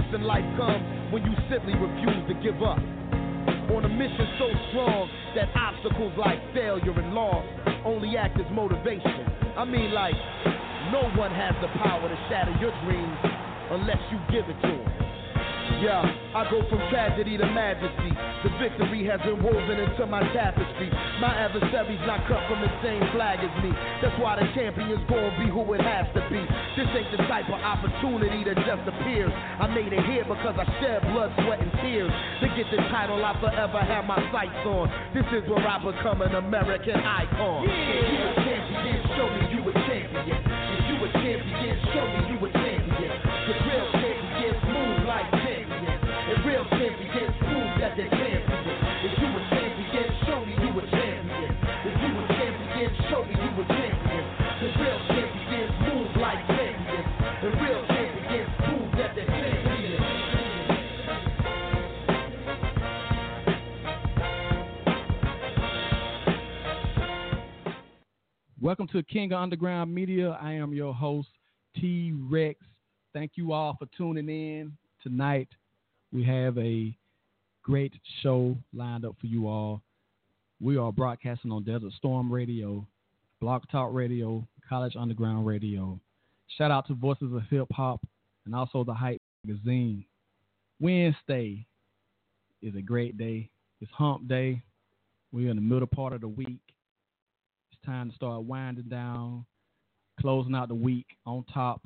test in life comes when you simply refuse to give up. On a mission so strong that obstacles like failure and loss only act as motivation. I mean, like, no one has the power to shatter your dreams unless you give it to them. Yeah, I go from tragedy to majesty. The victory has been woven into my tapestry. My adversary's not cut from the same flag as me. That's why the champion's gonna be who it has to be. This ain't the type of opportunity that just appears. I made it here because I shed blood, sweat, and tears. To get the title I forever have my sights on. This is where I become an American icon. Yeah. If you a champion, show me you a champion. If you a champion, show me you a champion. The real champions move like champions. And real champions prove that they're champions. Welcome to King of Underground Media. I am your host, T Rex. Thank you all for tuning in tonight. We have a great show lined up for you all. We are broadcasting on Desert Storm Radio, Block Talk Radio, College Underground Radio. Shout out to Voices of Hip Hop and also the Hype Magazine. Wednesday is a great day. It's hump day. We're in the middle part of the week. It's time to start winding down, closing out the week on top.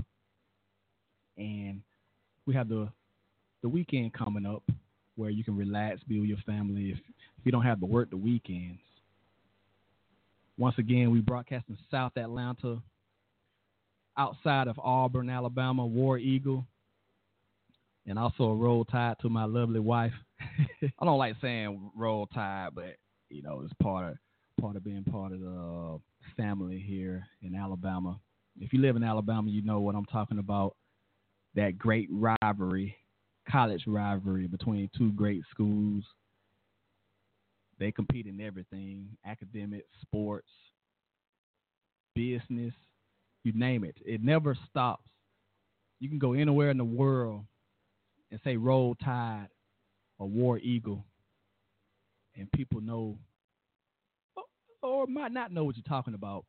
And we have the the weekend coming up where you can relax, be with your family if, if you don't have to work the weekends. Once again, we broadcast in South Atlanta, outside of Auburn, Alabama, War Eagle, and also a roll tide to my lovely wife. I don't like saying roll tide, but you know it's part of part of being part of the uh, family here in Alabama. If you live in Alabama, you know what I'm talking about. That great rivalry, college rivalry between two great schools. They compete in everything academic, sports, business, you name it. It never stops. You can go anywhere in the world and say Roll Tide or War Eagle, and people know or might not know what you're talking about.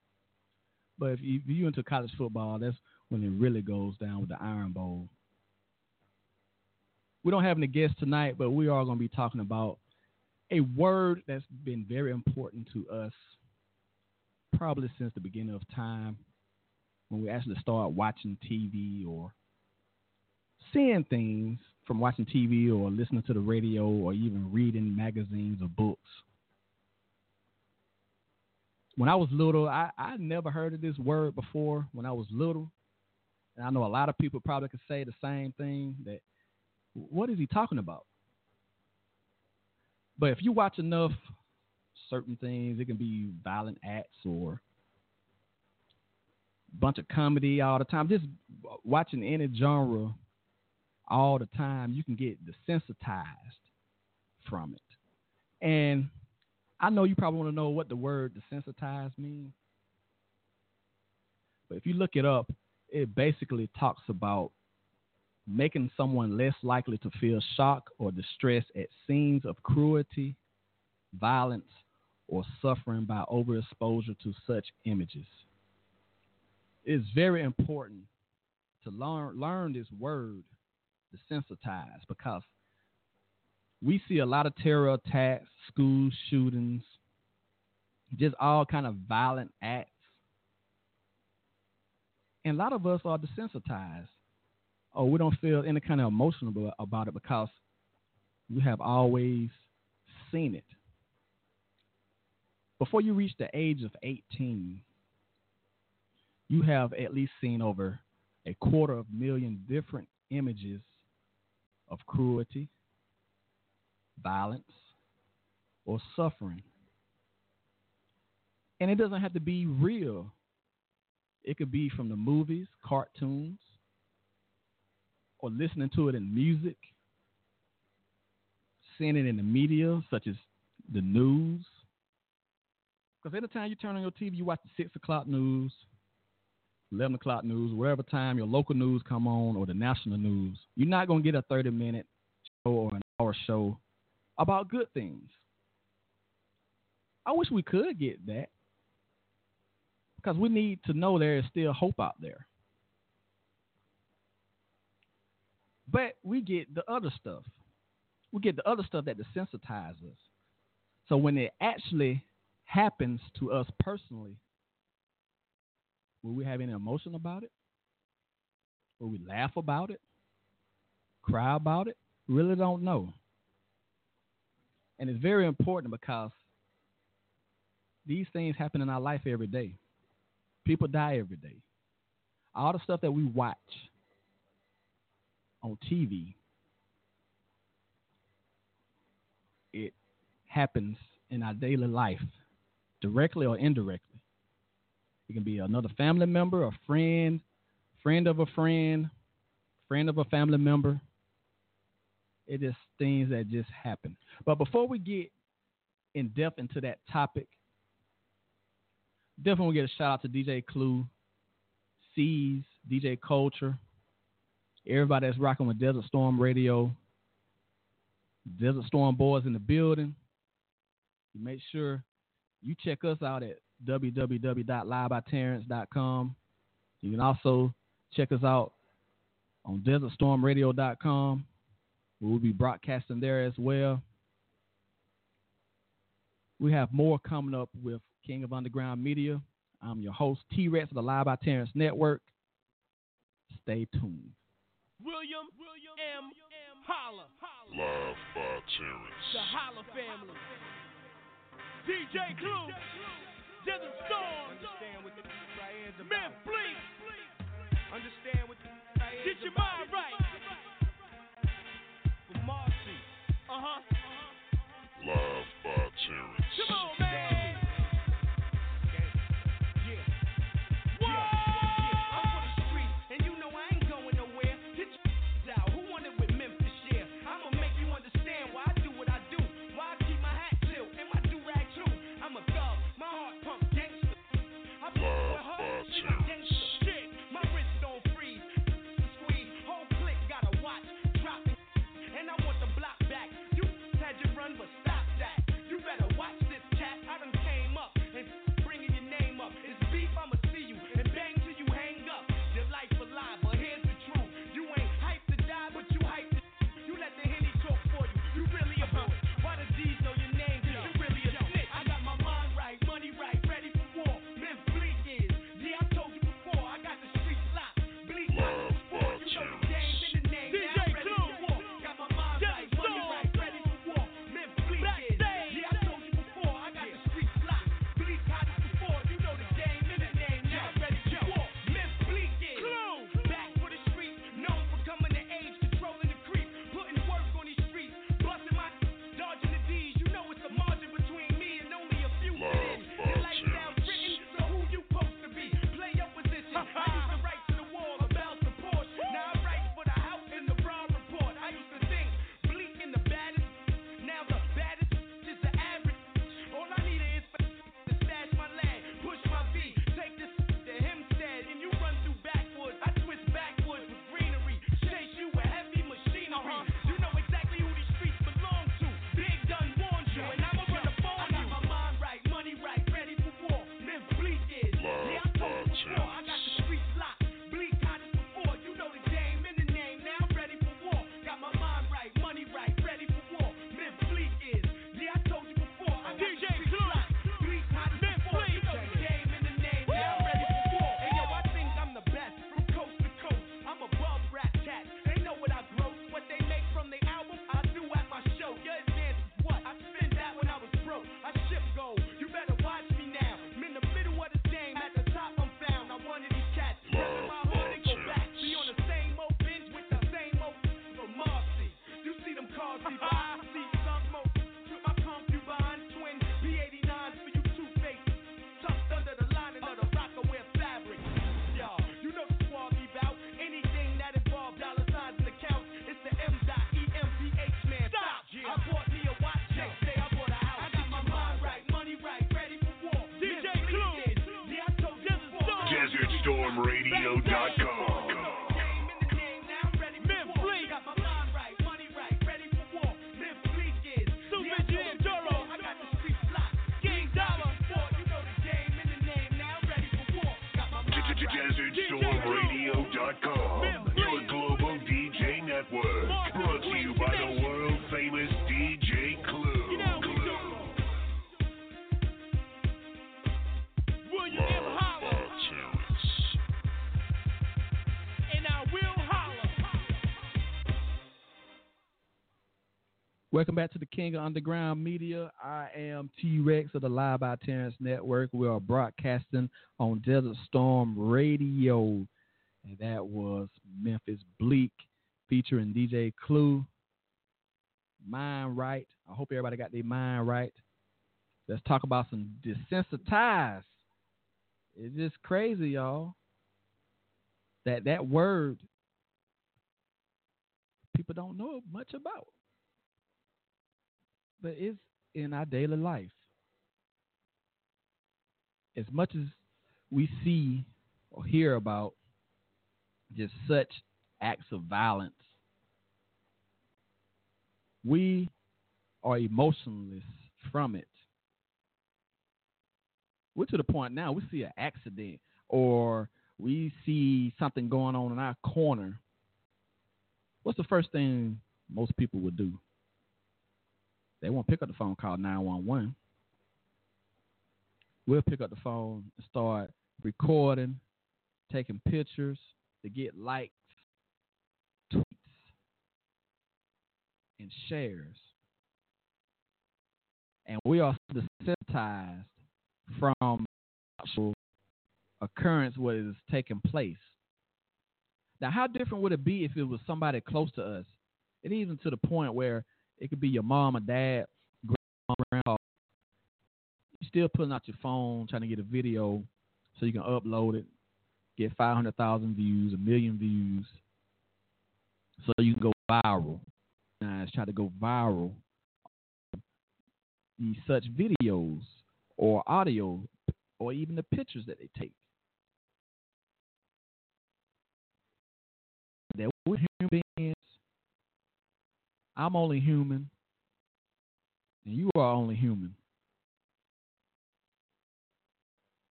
But if you're into college football, that's when it really goes down with the Iron Bowl. We don't have any guests tonight, but we are going to be talking about a word that's been very important to us probably since the beginning of time when we actually start watching TV or seeing things from watching TV or listening to the radio or even reading magazines or books. When I was little, I, I never heard of this word before when I was little. And I know a lot of people probably could say the same thing that what is he talking about? But if you watch enough certain things, it can be violent acts or bunch of comedy all the time. Just watching any genre all the time, you can get desensitized from it. And I know you probably want to know what the word desensitized means. But if you look it up, it basically talks about making someone less likely to feel shock or distress at scenes of cruelty, violence, or suffering by overexposure to such images. It's very important to learn learn this word, desensitize, because we see a lot of terror attacks, school shootings, just all kind of violent acts. And a lot of us are desensitized or we don't feel any kind of emotional about it because we have always seen it. Before you reach the age of 18, you have at least seen over a quarter of a million different images of cruelty, violence, or suffering. And it doesn't have to be real. It could be from the movies, cartoons, or listening to it in music, seeing it in the media, such as the news. Because anytime you turn on your TV, you watch the six o'clock news, 11 o'clock news, whatever time your local news come on or the national news, you're not going to get a 30 minute show or an hour show about good things. I wish we could get that because we need to know there is still hope out there. But we get the other stuff. We get the other stuff that desensitizes us. So when it actually happens to us personally, will we have any emotion about it? Will we laugh about it? Cry about it? Really don't know. And it's very important because these things happen in our life every day. People die every day. All the stuff that we watch on TV, it happens in our daily life, directly or indirectly. It can be another family member, a friend, friend of a friend, friend of a family member. It is things that just happen. But before we get in depth into that topic, definitely get a shout out to DJ Clue, C's, DJ Culture, everybody that's rocking with Desert Storm Radio, Desert Storm Boys in the building. Make sure you check us out at www.livebyterrence.com. You can also check us out on desertstormradio.com. We'll be broadcasting there as well. We have more coming up with King of Underground Media. I'm your host, T Rex of the Live by Terrence Network. Stay tuned. William, William M. Holla. Live by Terrence. The Holla family. DJ Clue. Desert Storm. Understand what the right is about. Man, Bleek. Understand what the right Get your mind right. For Marcy. Uh huh. Live by Terrence. Come on, man. Welcome back to the King of Underground Media. I am T Rex of the Live by Terrence Network. We are broadcasting on Desert Storm Radio. And that was Memphis Bleek featuring DJ Clue. Mind right. I hope everybody got their mind right. Let's talk about some desensitized. It's just crazy, y'all. That that word people don't know much about but it's in our daily life. As much as we see or hear about just such acts of violence, we are emotionless from it. We're to the point now we see an accident or we see something going on in our corner. What's the first thing most people would do? They won't pick up the phone, call 911. We'll pick up the phone and start recording, taking pictures to get likes, tweets, and shares. And we are desensitized from actual occurrence what is taking place. Now, how different would it be if it was somebody close to us? And even to the point where it could be your mom or dad, grandma, You're still putting out your phone trying to get a video so you can upload it, get 500,000 views, a million views, so you can go viral. Guys try to go viral. These such videos or audio or even the pictures that they take. That we're human beings I'm only human, and you are only human.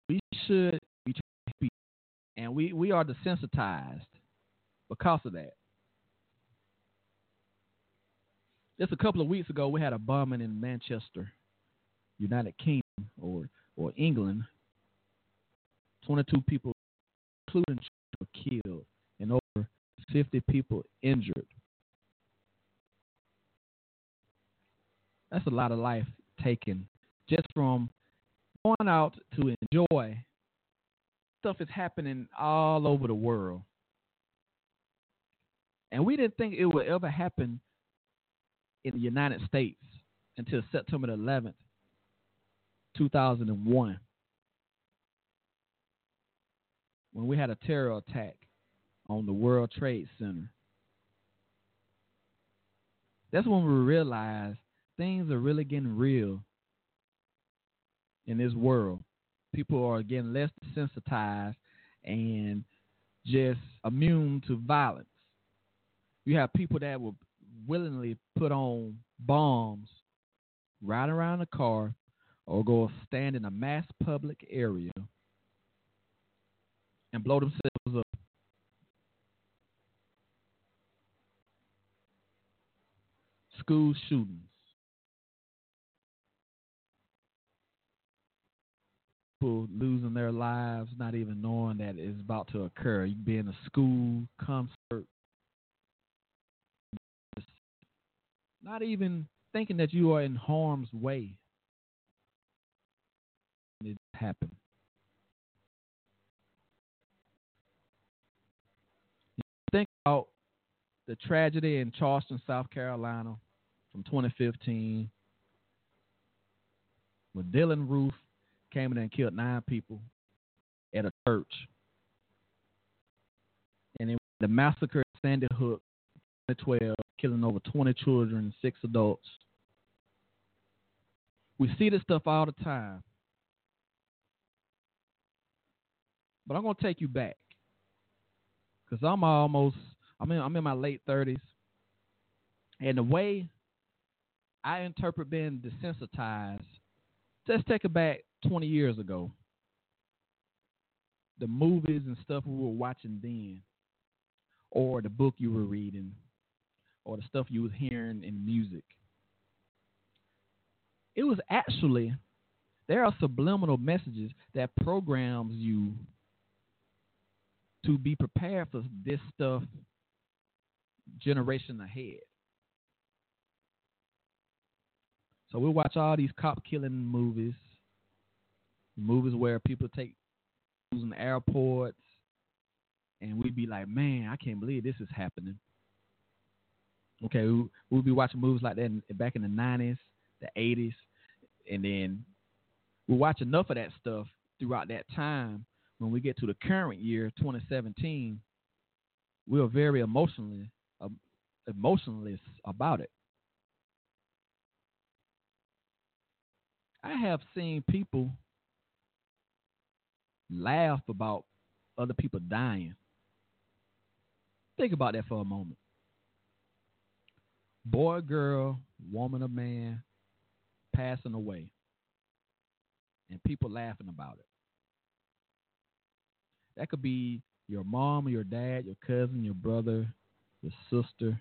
We should be happy, and we, we are desensitized because of that. Just a couple of weeks ago, we had a bombing in Manchester, United Kingdom, or or England. Twenty-two people, including children, were killed, and over fifty people injured. That's a lot of life taken just from going out to enjoy. Stuff is happening all over the world. And we didn't think it would ever happen in the United States until September 11th, 2001, when we had a terror attack on the World Trade Center. That's when we realized things are really getting real in this world. People are getting less sensitized and just immune to violence. You have people that will willingly put on bombs, ride around a car, or go stand in a mass public area and blow themselves up. School shootings. People losing their lives, not even knowing that it's about to occur. You be in a school concert, not even thinking that you are in harm's way. It happened. Think about the tragedy in Charleston, South Carolina from 2015 with Dylann Roof came in and killed nine people at a church. And then the massacre at Sandy Hook, 2012, killing over 20 children and six adults. We see this stuff all the time. But I'm going to take you back. because I'm almost I'm in I'm in my late thirties, and the way I interpret being desensitized, let's take it back 20 years ago. The movies and stuff we were watching then, or the book you were reading, or the stuff you was hearing in music. It was actually there are subliminal messages that programs you to be prepared for this stuff generation ahead. So we watch all these cop killing movies, movies where people take in airports, and we'd be like, man, I can't believe this is happening. Okay, we, we'll be watching movies like that in, back in the 90s, the 80s, and then we watch enough of that stuff throughout that time. When we get to the current year, 2017, we are very emotionally uh, emotionless about it. I have seen people laugh about other people dying. Think about that for a moment. Boy, girl, woman, or man passing away, and people laughing about it. That could be your mom, or your dad, your cousin, your brother, your sister,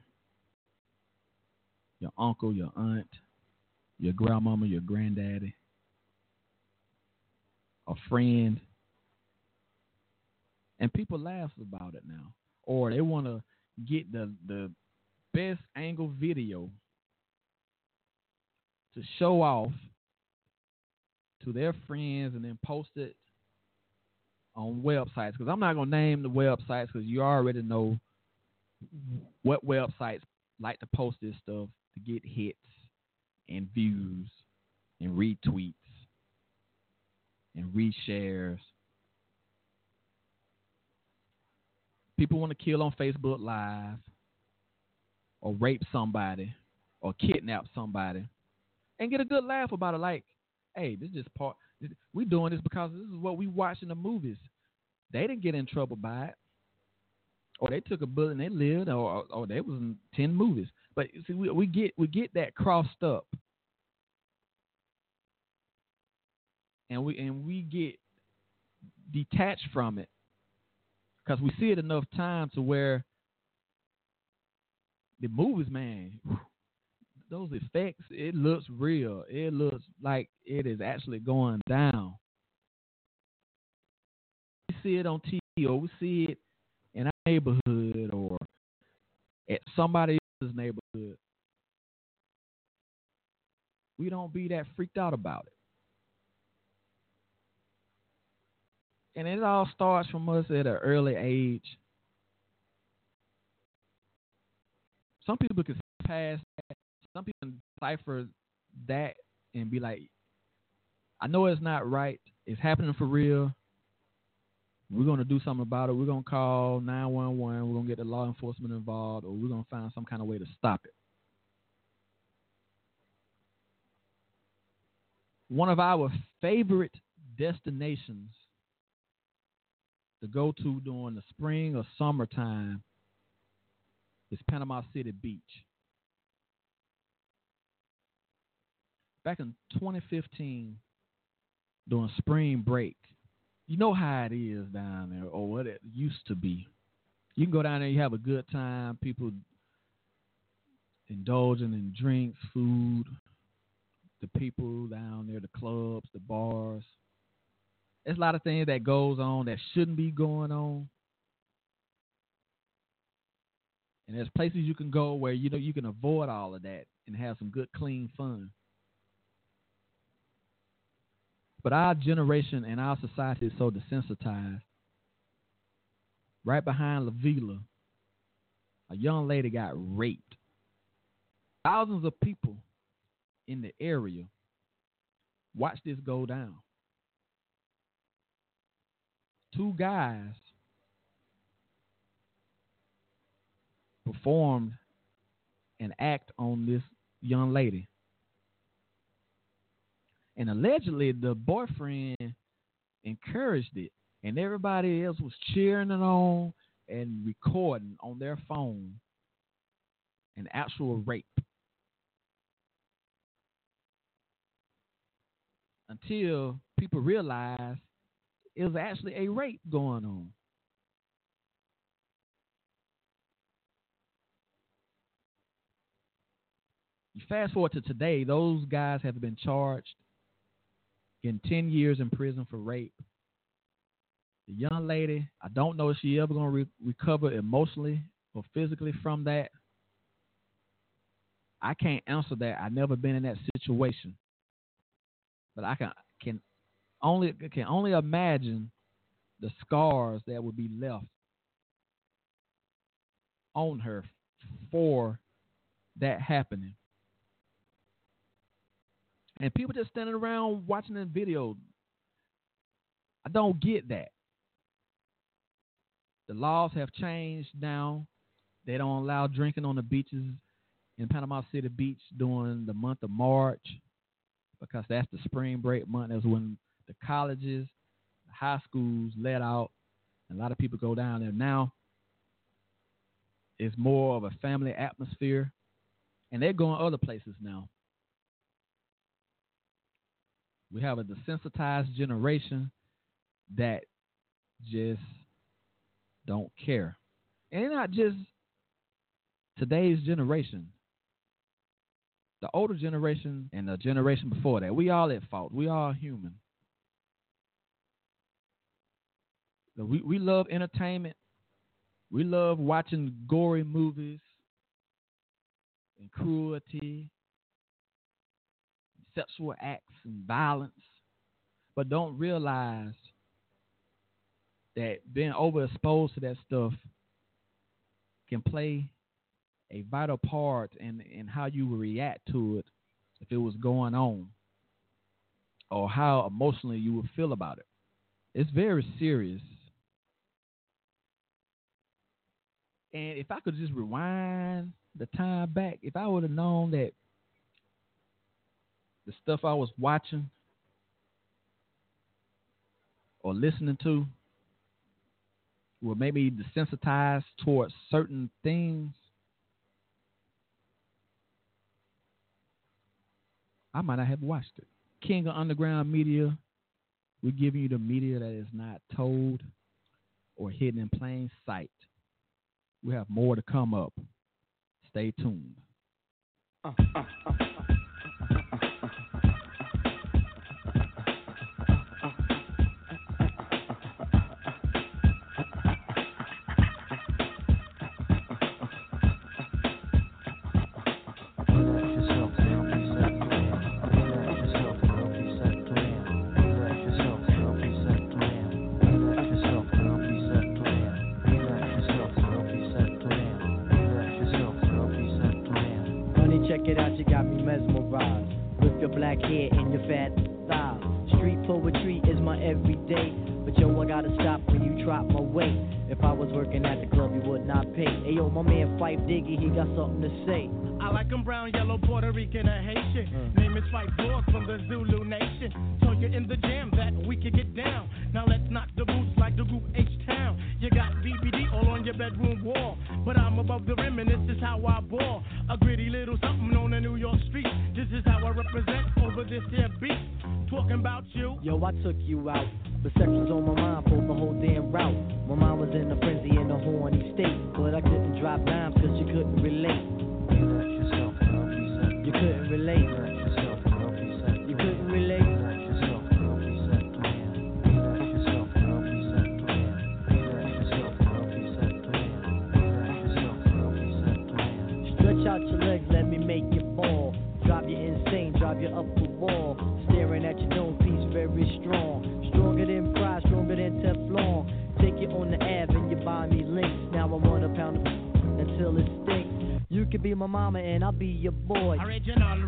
your uncle, your aunt, your grandmama, your granddaddy, a friend. And people laugh about it now. Or they want to get the, the best angle video to show off to their friends and then post it on websites. Because I'm not going to name the websites because you already know what websites like to post this stuff to get hits and views and retweets and reshares. People want to kill on Facebook Live or rape somebody or kidnap somebody and get a good laugh about it. Like, hey, this is just part. We doing this because this is what we watch in the movies. They didn't get in trouble by it, or they took a bullet and they lived, or or, they was in ten movies. But see, we, we get we get that crossed up, and we and we get detached from it because we see it enough times to where the movies, man, those effects, it looks real. It looks like it is actually going down. We see it on TV, or we see it in our neighborhood, or at somebody else's neighborhood. We don't be that freaked out about it. And it all starts from us at an early age. Some people can pass that. Some people can decipher that and be like, I know it's not right. It's happening for real. We're going to do something about it. We're going to call 911. We're going to get the law enforcement involved, or we're going to find some kind of way to stop it. One of our favorite destinations to go to during the spring or summertime is Panama City Beach. Back in 2015, during spring break, you know how it is down there, or what it used to be. You can go down there, you have a good time, people indulging in drinks, food, the people down there, the clubs, the bars. There's a lot of things that goes on that shouldn't be going on. And there's places you can go where you know you can avoid all of that and have some good clean fun. But our generation and our society is so desensitized. Right behind La Vela, a young lady got raped. Thousands of people in the area watched this go down. Two guys performed an act on this young lady. And allegedly, the boyfriend encouraged it, and everybody else was cheering it on. and recording on their phone an actual rape. Until people realize was actually a rape going on. You fast forward to today, those guys have been charged getting 10 years in prison for rape. The young lady, I don't know if she ever going to re- recover emotionally or physically from that. I can't answer that. I've never been in that situation. But I can can only can only imagine the scars that would be left on her for that happening. And people just standing around watching the video. I don't get that. The laws have changed now. They don't allow drinking on the beaches in Panama City Beach during the month of March because that's the spring break month. That's when the colleges, the high schools let out. A lot of people go down there now. It's more of a family atmosphere. And they're going other places now. We have a desensitized generation that just don't care. And not just today's generation. The older generation and the generation before that, we all at fault. We all human. We we love entertainment. We love watching gory movies and cruelty sexual acts and violence, but don't realize that being overexposed to that stuff can play a vital part in, in how you will react to it if it was going on or how emotionally you would feel about it. It's very serious. And if I could just rewind the time back, if I would have known that the stuff I was watching or listening to were maybe desensitized towards certain things, I might not have watched it. King of Underground Media, we're giving you the media that is not told or hidden in plain sight. We have more to come up. Stay tuned. Uh, uh, uh. And I'll be your boy. Original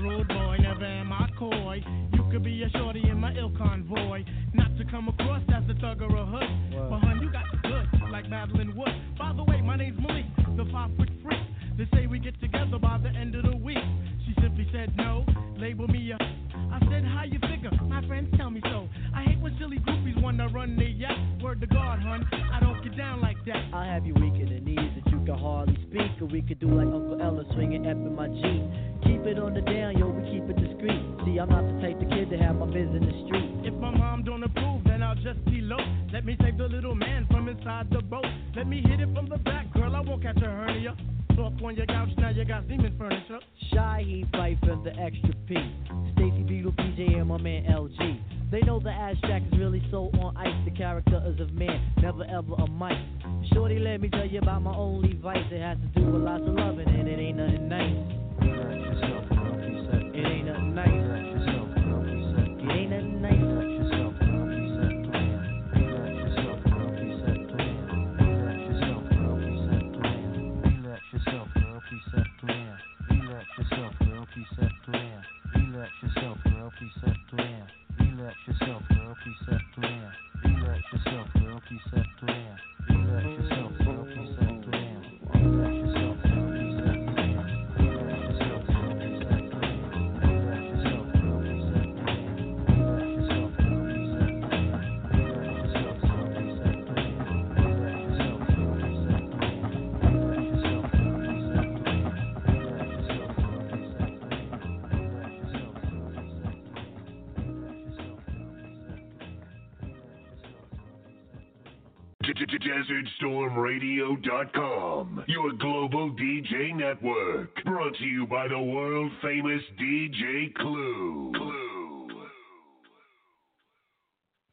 DesertStormRadio.com,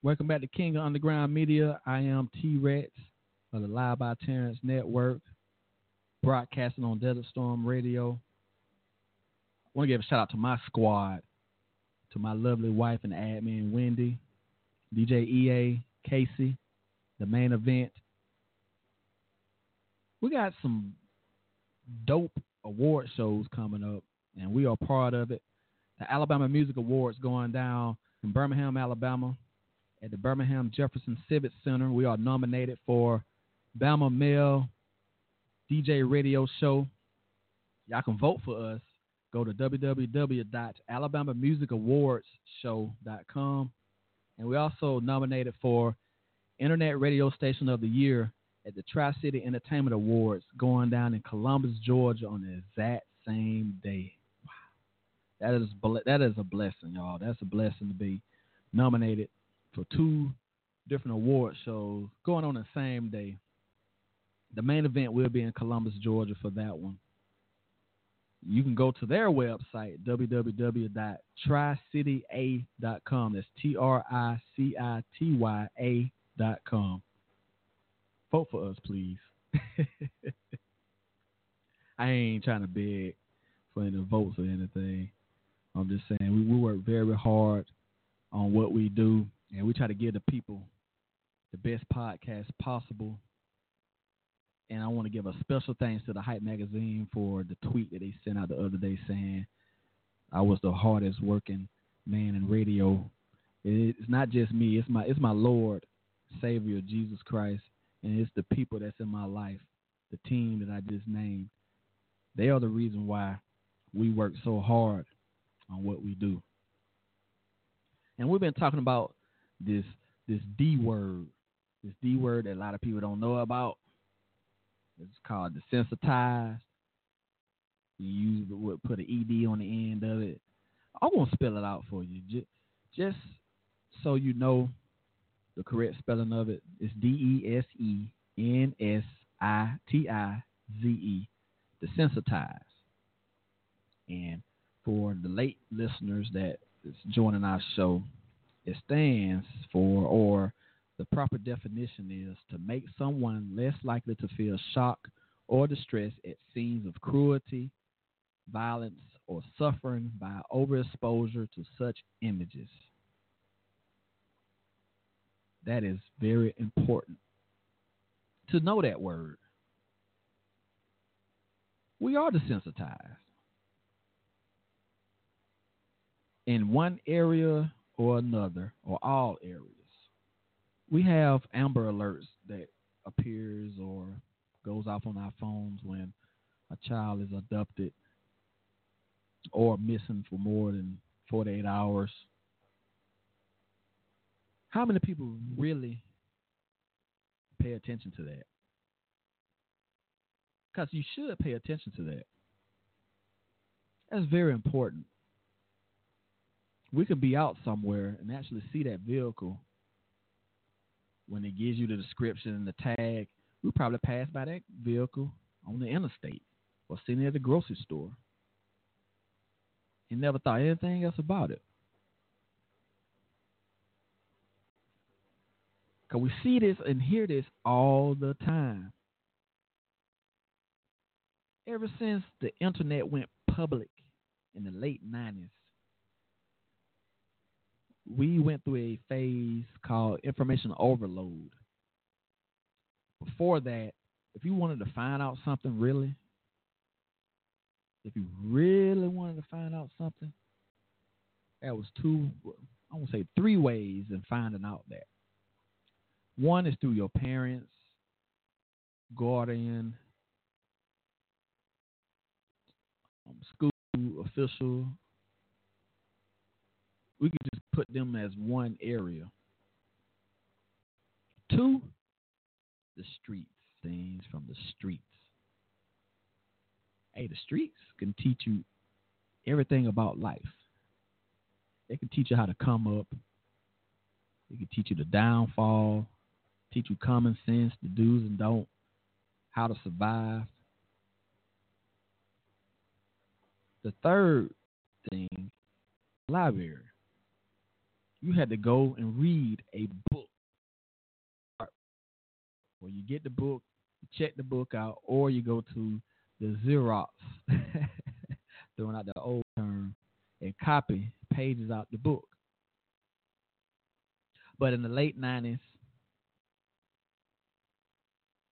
Welcome back to King of Underground Media. I am T Rex of the Live by Terrence Network, broadcasting on Desert Storm Radio. I want to give a shout out to my squad, to my lovely wife and admin, Wendy, DJ EA, Casey, the main event, we got some dope award shows coming up, and we are part of it. The Alabama Music Awards going down in Birmingham, Alabama, at the Birmingham Jefferson Civic Center. We are nominated for Bama Male DJ Radio Show. Y'all can vote for us. Go to www.alabamamusicawardshow.com. And we also nominated for Internet Radio Station of the Year at the Tri City Entertainment Awards going down in Columbus, Georgia on the exact same day. Wow. That is that is a blessing, y'all. That's a blessing to be nominated for two different award shows going on the same day. The main event will be in Columbus, Georgia for that one. You can go to their website, www.tricitya.com. That's T R I C I T Y A.com vote for us, please. I ain't trying to beg for any votes or anything. I'm just saying we, we work very hard on what we do, and we try to give the people the best podcast possible. And I want to give a special thanks to the Hype Magazine for the tweet that they sent out the other day saying I was the hardest working man in radio. It's not just me; it's my it's my Lord, Savior Jesus Christ and it's the people that's in my life, the team that I just named. They are the reason why we work so hard on what we do. And we've been talking about this this D word, this D word that a lot of people don't know about. It's called desensitized. You use the put an ed on the end of it. I won't spell it out for you, just, just so you know the correct spelling of it. it is D E S E N S I T I Z E, desensitized. And for the late listeners that is joining our show, it stands for, or the proper definition is to make someone less likely to feel shock or distress at scenes of cruelty, violence, or suffering by overexposure to such images. That is very important to know that word. We are desensitized in one area or another, or all areas. We have Amber Alerts that appears or goes off on our phones when a child is abducted or missing for more than 48 hours how many people really pay attention to that. Because you should pay attention to that. That's very important. We could be out somewhere and actually see that vehicle when it gives you the description and the tag. We probably pass by that vehicle on the interstate or sitting at the grocery store and never thought anything else about it. Because we see this and hear this all the time. Ever since the internet went public in the late 90s, we went through a phase called information overload. Before that, if you wanted to find out something really, if you really wanted to find out something, that was two, I won't say three ways in finding out that. One is through your parents, guardian, um, school official. We could just put them as one area. Two, the streets, things from the streets. Hey, the streets can teach you everything about life. They can teach you how to come up. They can teach you the downfall teach you common sense, the do's and don't, how to survive. The third thing, library. You had to go and read a book. Or you get the book, check the book out, or you go to the Xerox, throwing out the old term, and copy pages out the book. But in the late 90s,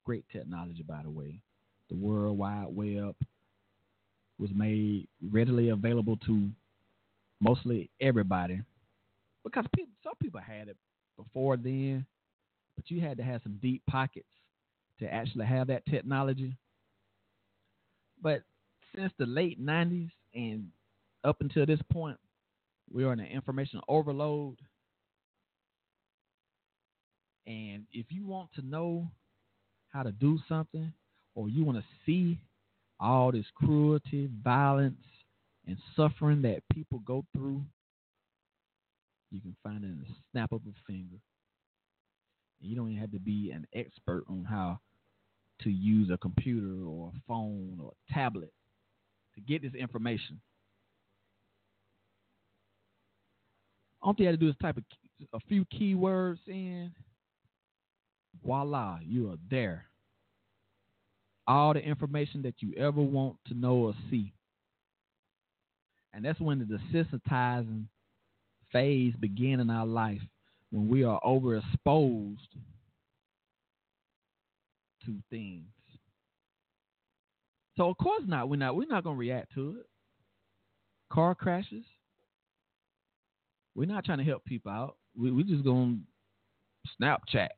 Great technology, by the way. The World Wide Web was made readily available to mostly everybody because people, some people had it before then, but you had to have some deep pockets to actually have that technology. But since the late 90s and up until this point, we are in an information overload. And if you want to know how to do something, or you want to see all this cruelty, violence, and suffering that people go through, you can find it in the snap of a finger. You don't even have to be an expert on how to use a computer or a phone or a tablet to get this information. All you have to do is type a, a few keywords in voila, you are there. All the information that you ever want to know or see. And that's when the desensitizing phase begin in our life when we are overexposed to things. So of course not. We're not we're not gonna react to it. Car crashes. We're not trying to help people out. We we just gonna Snapchat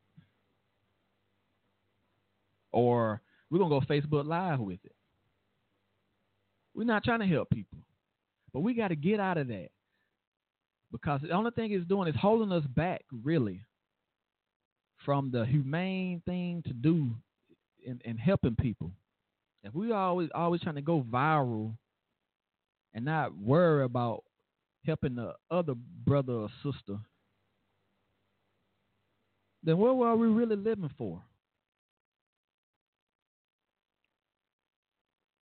or we're gonna go Facebook Live with it. We're not trying to help people, but we got to get out of that because the only thing it's doing is holding us back, really, from the humane thing to do in, in helping people. If we always always trying to go viral and not worry about helping the other brother or sister, then what are we really living for?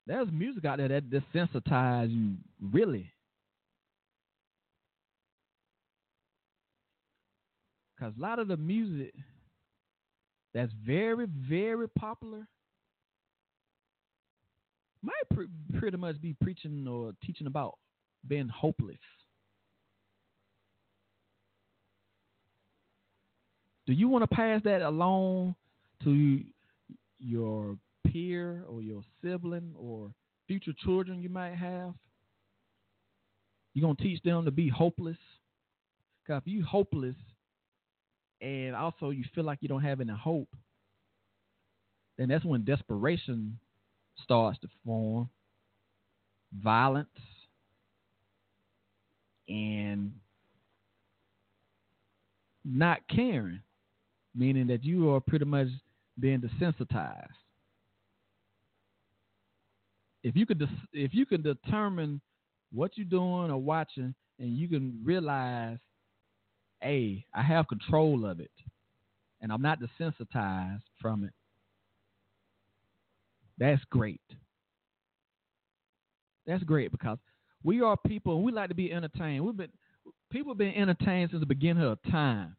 There's music out there that desensitize you really. Because a lot of the music that's very, very popular might pre- pretty much be preaching or teaching about being hopeless. Do you want to pass that along to your peer or your sibling or future children you might have. You're going to teach them to be hopeless. Because if you're hopeless and also you feel like you don't have any hope, then that's when desperation starts to form, violence, and not caring, meaning that you are pretty much being desensitized. If you could if you can determine what you're doing or watching, and you can realize, hey, I have control of it, and I'm not desensitized from it. That's great. That's great because we are people and we like to be entertained. We've been people have been entertained since the beginning of time.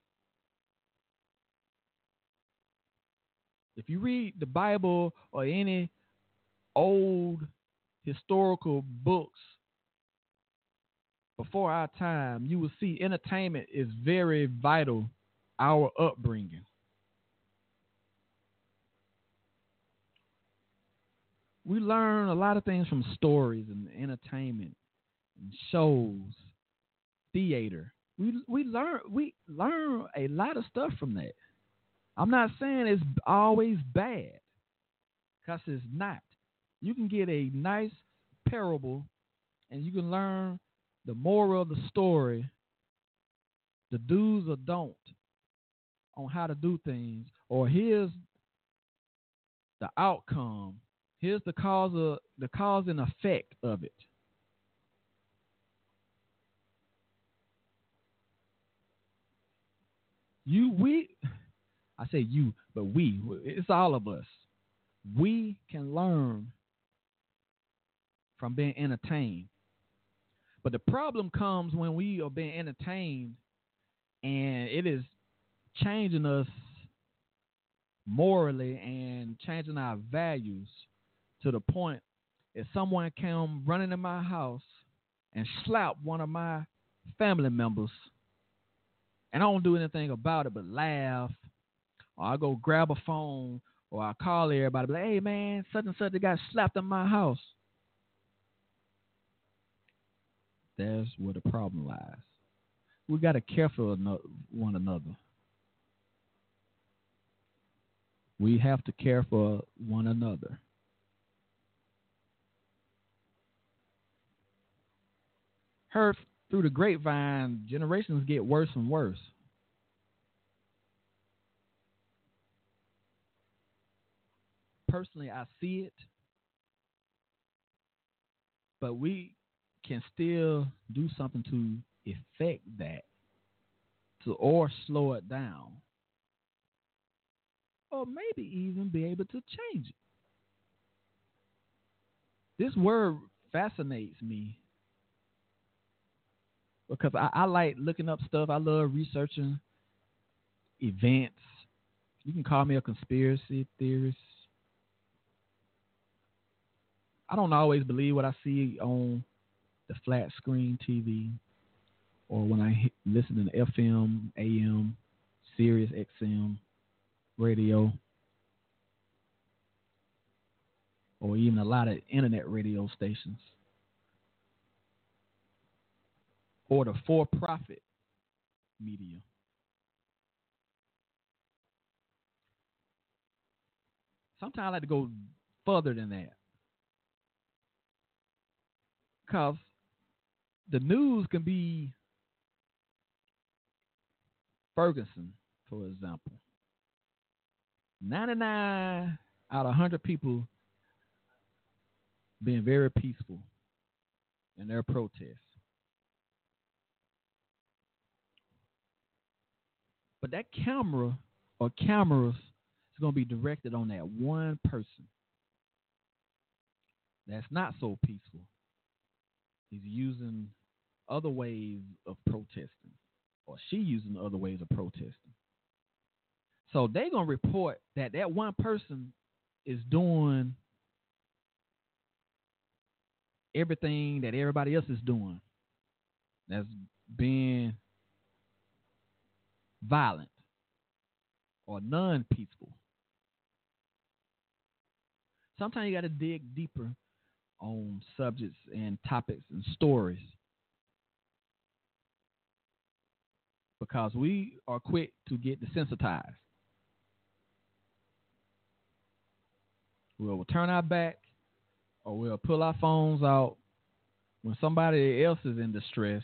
If you read the Bible or any old historical books before our time, you will see entertainment is very vital our upbringing. We learn a lot of things from stories and entertainment and shows, theater. We we learn we learn a lot of stuff from that. I'm not saying it's always bad, because it's not. You can get a nice parable, and you can learn the moral of the story, the do's or don't on how to do things, or here's the outcome. Here's the cause of the cause and effect of it. You we I say you, but we, it's all of us. We can learn from being entertained. But the problem comes when we are being entertained and it is changing us morally and changing our values to the point if someone came running in my house and slapped one of my family members and I don't do anything about it but laugh or I go grab a phone or I call everybody like, hey man, such and such got slapped in my house. There's where the problem lies. We got to care for one another. We have to care for one another. Heard through the grapevine, generations get worse and worse. Personally, I see it, but we can still do something to affect that, to or slow it down, or maybe even be able to change it. This word fascinates me because I, I like looking up stuff. I love researching events. You can call me a conspiracy theorist. I don't always believe what I see on the flat screen TV or when I listen to the FM, AM, Sirius XM radio, or even a lot of internet radio stations, or the for profit media. Sometimes I like to go further than that. Because the news can be Ferguson, for example. 99 out of 100 people being very peaceful in their protests. But that camera or cameras is going to be directed on that one person that's not so peaceful. He's using other ways of protesting, or she using other ways of protesting. So they're gonna report that that one person is doing everything that everybody else is doing. That's being violent or non-peaceful. Sometimes you got to dig deeper on subjects and topics and stories because we are quick to get desensitized. We'll turn our back or we'll pull our phones out when somebody else is in distress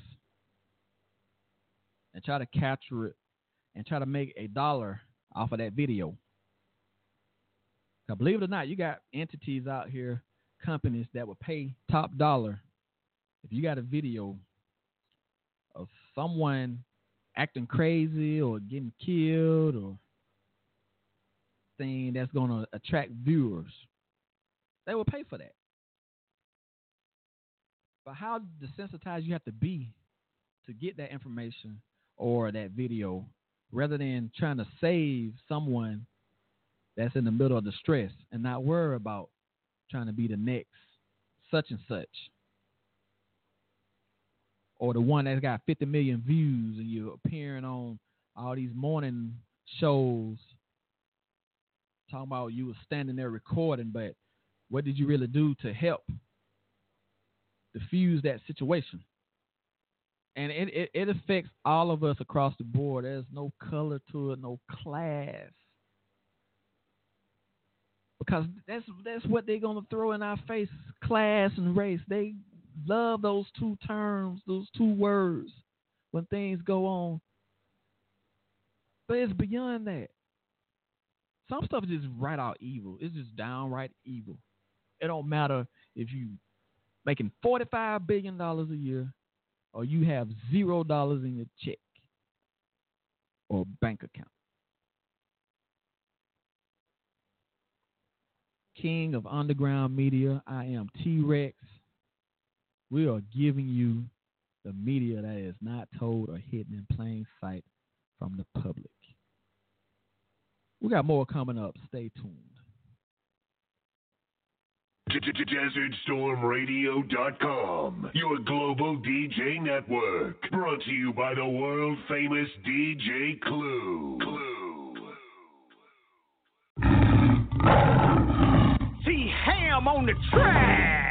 and try to capture it and try to make a dollar off of that video. Cause believe it or not, you got entities out here, companies that would pay top dollar if you got a video of someone acting crazy or getting killed or thing that's going to attract viewers, they will pay for that. But how desensitized you have to be to get that information or that video rather than trying to save someone that's in the middle of distress and not worry about trying to be the next such and such. Or the one that's got 50 million views and you're appearing on all these morning shows talking about you were standing there recording but what did you really do to help diffuse that situation? And it, it, it affects all of us across the board. There's no color to it no class because that's that's what they're gonna throw in our face, class and race. They love those two terms, those two words when things go on. But it's beyond that. Some stuff is just right out evil. It's just downright evil. It don't matter if you making forty five billion dollars a year or you have zero dollars in your check or bank account. King of underground media. I am T Rex. We are giving you the media that is not told or hidden in plain sight from the public. We got more coming up. Stay tuned. DesertStormRadio.com, your global DJ network. Brought to you by the world famous DJ Clue. Clue. See Ham on the track.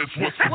Yes, what's the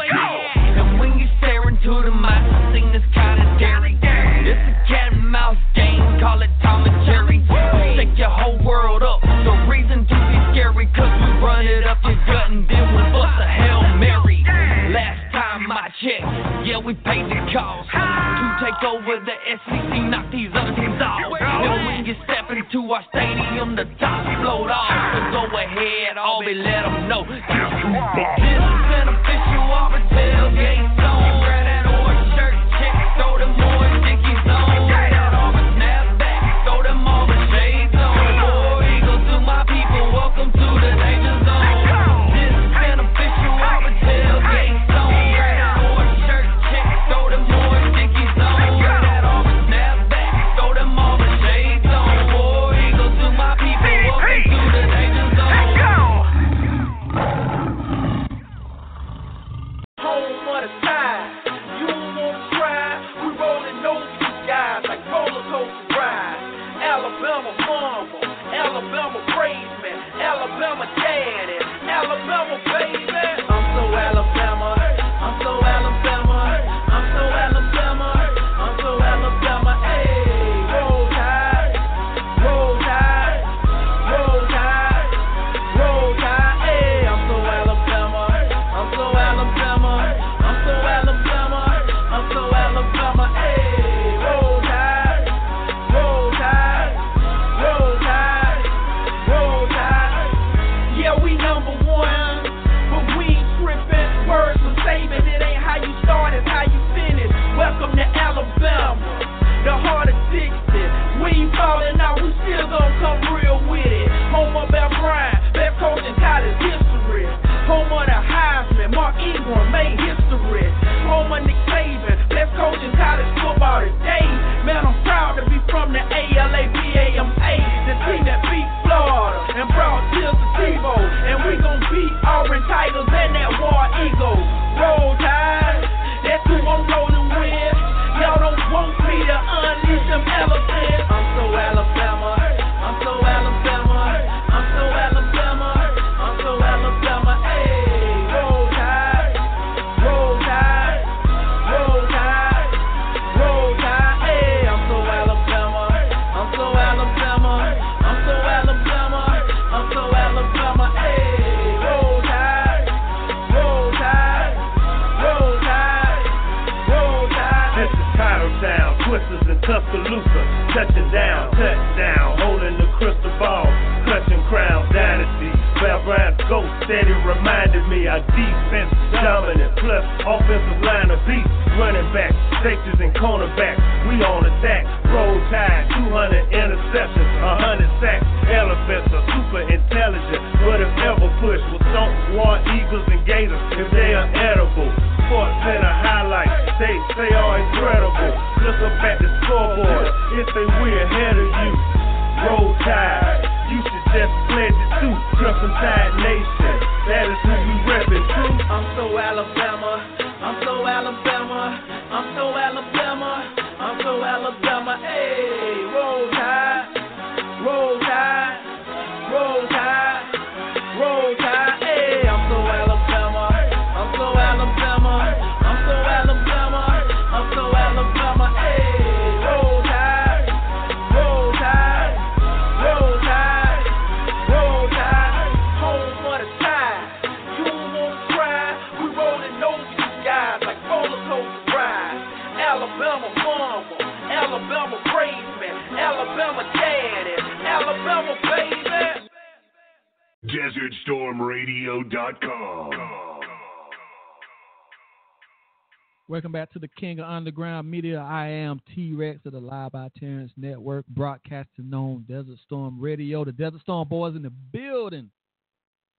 Welcome back to the King of Underground Media. I am T Rex of the Live by Terrence Network, broadcasting on Desert Storm Radio. The Desert Storm boys in the building.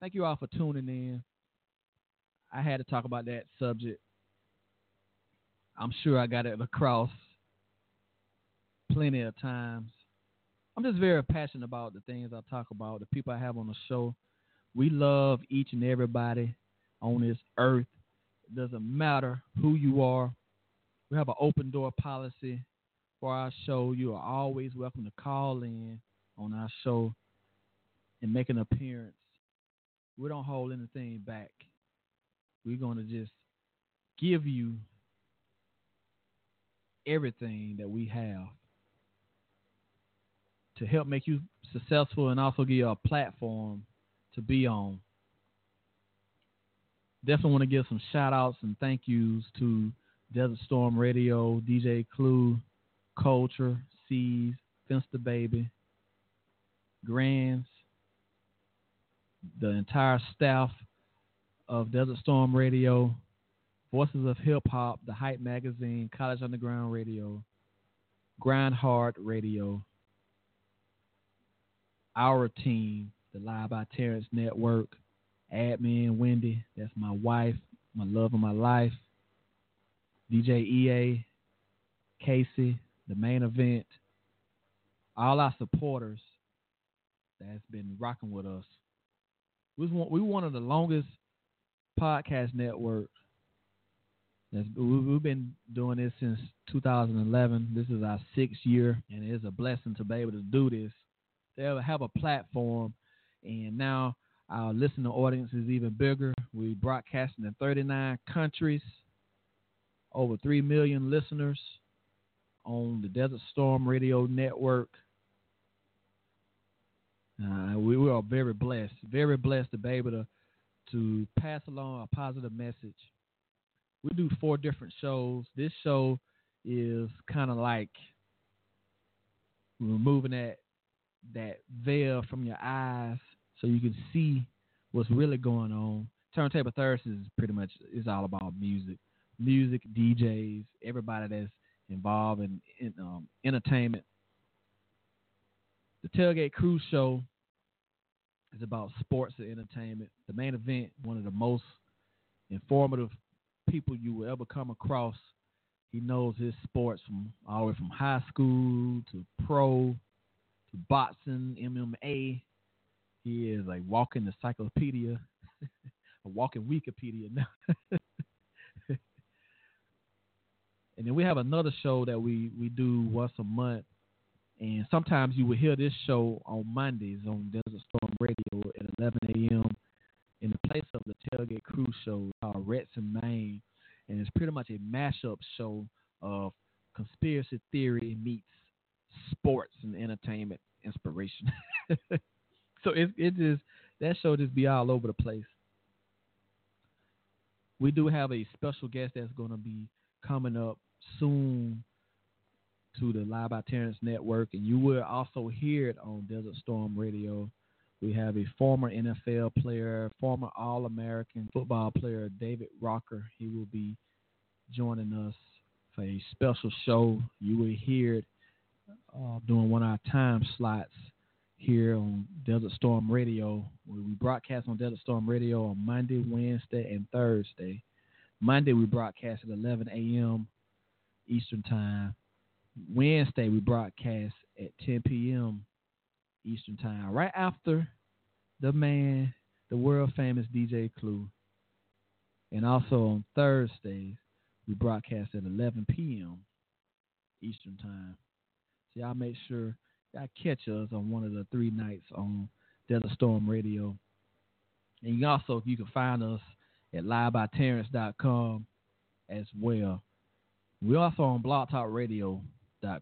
Thank you all for tuning in. I had to talk about that subject. I'm sure I got it across plenty of times. I'm just very passionate about the things I talk about, the people I have on the show. We love each and everybody on this earth it doesn't matter who you are. We have an open door policy for our show. You are always welcome to call in on our show and make an appearance. We don't hold anything back. We're going to just give you everything that we have to help make you successful and also give you a platform to be on. Definitely want to give some shout outs and thank yous to Desert Storm Radio, DJ Clue, Culture, Seas, Finster Baby, Grands, the entire staff of Desert Storm Radio, Voices of Hip Hop, The Hype Magazine, College Underground Radio, Grind Hard Radio, our team, the Live by Terrence Network, admin Wendy, that's my wife, my love of my life, DJ EA, Casey, the main event, all our supporters that's been rocking with us. We one, we one of the longest podcast networks. That's, we've been doing this since 2011. This is our sixth year, and it's a blessing to be able to do this. To have a platform, and now our listening audience is even bigger. We broadcasting in 39 countries, over 3 million listeners on the Desert Storm Radio Network. Uh, we, we are very blessed, very blessed to be able to to pass along a positive message. We do four different shows. This show is kind of like removing that that veil from your eyes so you can see what's really going on. Turntable Thursdays is pretty much is all about music, music, DJs, everybody that's involved in, in um, entertainment. The Tailgate Cruise Show is about sports and entertainment. The main event, one of the most informative people you will ever come across. He knows his sports from all the way from high school to pro to boxing, MMA. He is a walking encyclopedia, a walking Wikipedia now. and then we have another show that we we do once a month and sometimes you will hear this show on Mondays on Desert Storm Radio at 11 a.m. in the place of the Tailgate crew Show called Rets in Maine. And it's pretty much a mashup show of conspiracy theory meets sports and entertainment inspiration. so it, it just, that show just be all over the place. We do have a special guest that's going to be coming up soon to the Live by Terrence Network, and you will also hear it on Desert Storm Radio. We have a former NFL player, former All American football player, David Rocker. He will be joining us for a special show. You will hear it uh, during one of our time slots here on Desert Storm Radio. We broadcast on Desert Storm Radio on Monday, Wednesday, and Thursday. Monday, we broadcast at 11 a.m. Eastern Time. Wednesday we broadcast at 10 p.m. Eastern Time, right after the man, the world famous DJ Clue. And also on Thursdays, we broadcast at 11 p.m. Eastern Time. So y'all make sure y'all catch us on one of the three nights on Desert Storm Radio. And you also, if you can find us at livebyterrence.com as well. We're also on Blog Talk Radio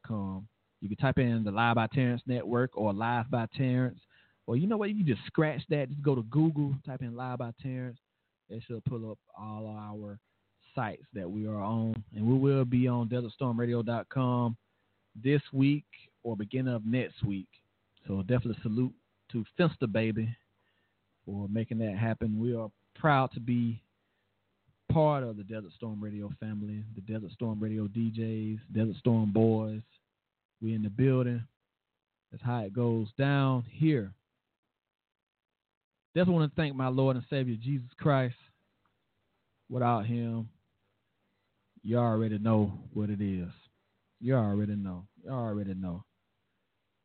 com. You can type in the Live by Terrence Network or Live by Terrence. Or you know what? You can just scratch that. Just go to Google, type in Live by Terrence. It should pull up all our sites that we are on. And we will be on DesertStormRadio.com this week or beginning of next week. So definitely salute to Finster Baby for making that happen. We are proud to be part of the Desert Storm Radio family, the Desert Storm Radio DJs, Desert Storm Boys. We in the building. That's how it goes down here. Just want to thank my Lord and Savior Jesus Christ. Without him, you already know what it is. You already know. You already know.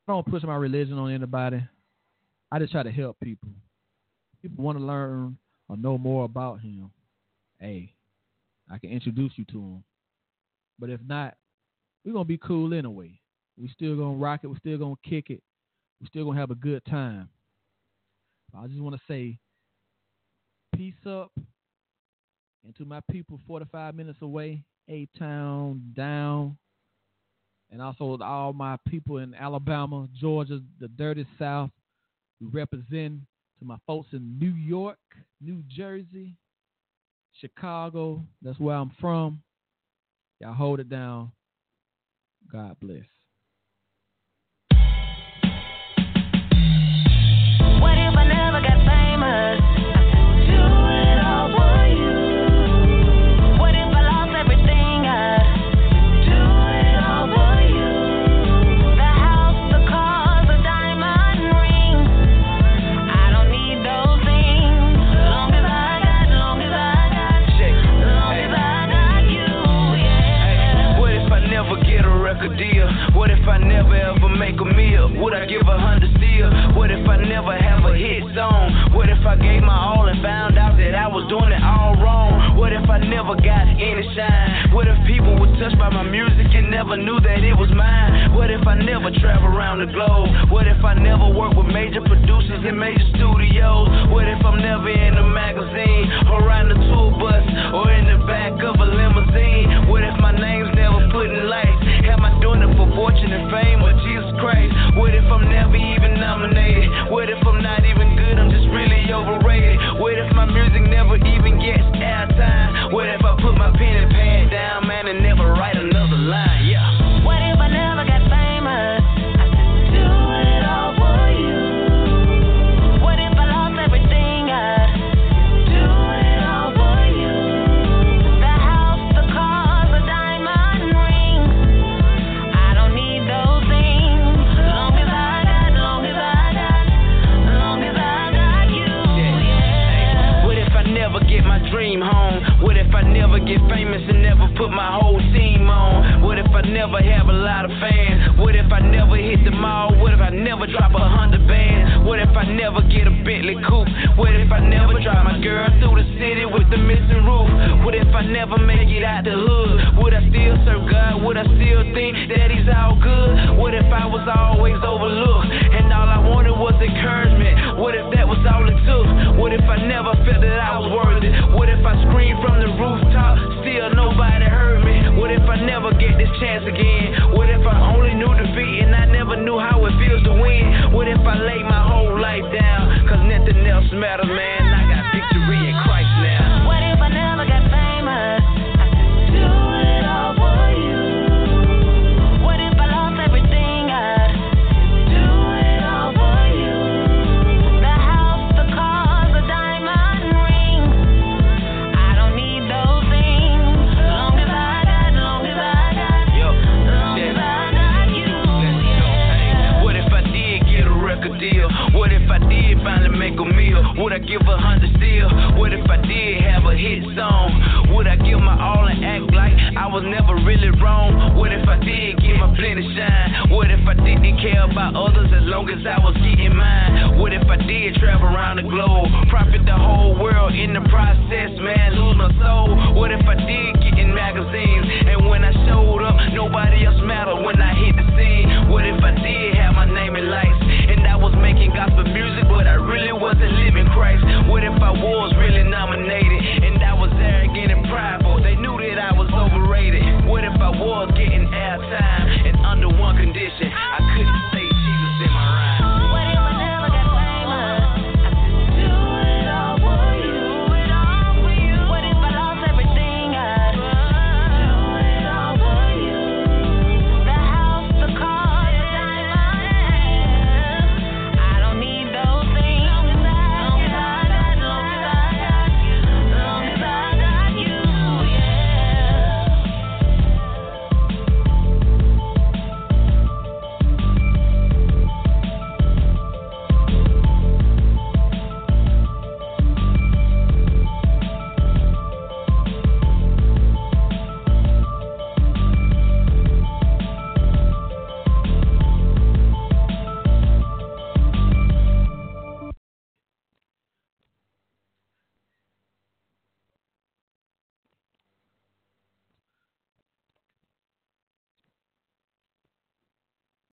I don't push my religion on anybody. I just try to help people. People want to learn or know more about him hey, I can introduce you to him. But if not, we're gonna be cool anyway. We still gonna rock it. We still gonna kick it. We still gonna have a good time. I just want to say, peace up, and to my people 45 minutes away, A Town down, and also all my people in Alabama, Georgia, the dirty South. We represent to my folks in New York, New Jersey, Chicago. That's where I'm from. Y'all hold it down. God bless. What if I never got famous? never have a hit song? What if I gave my all and found out that I was doing it all wrong? What if I never got any shine? What if people were touched by my music and never knew that it was mine? What if I never travel around the globe? What if I never work with major producers and major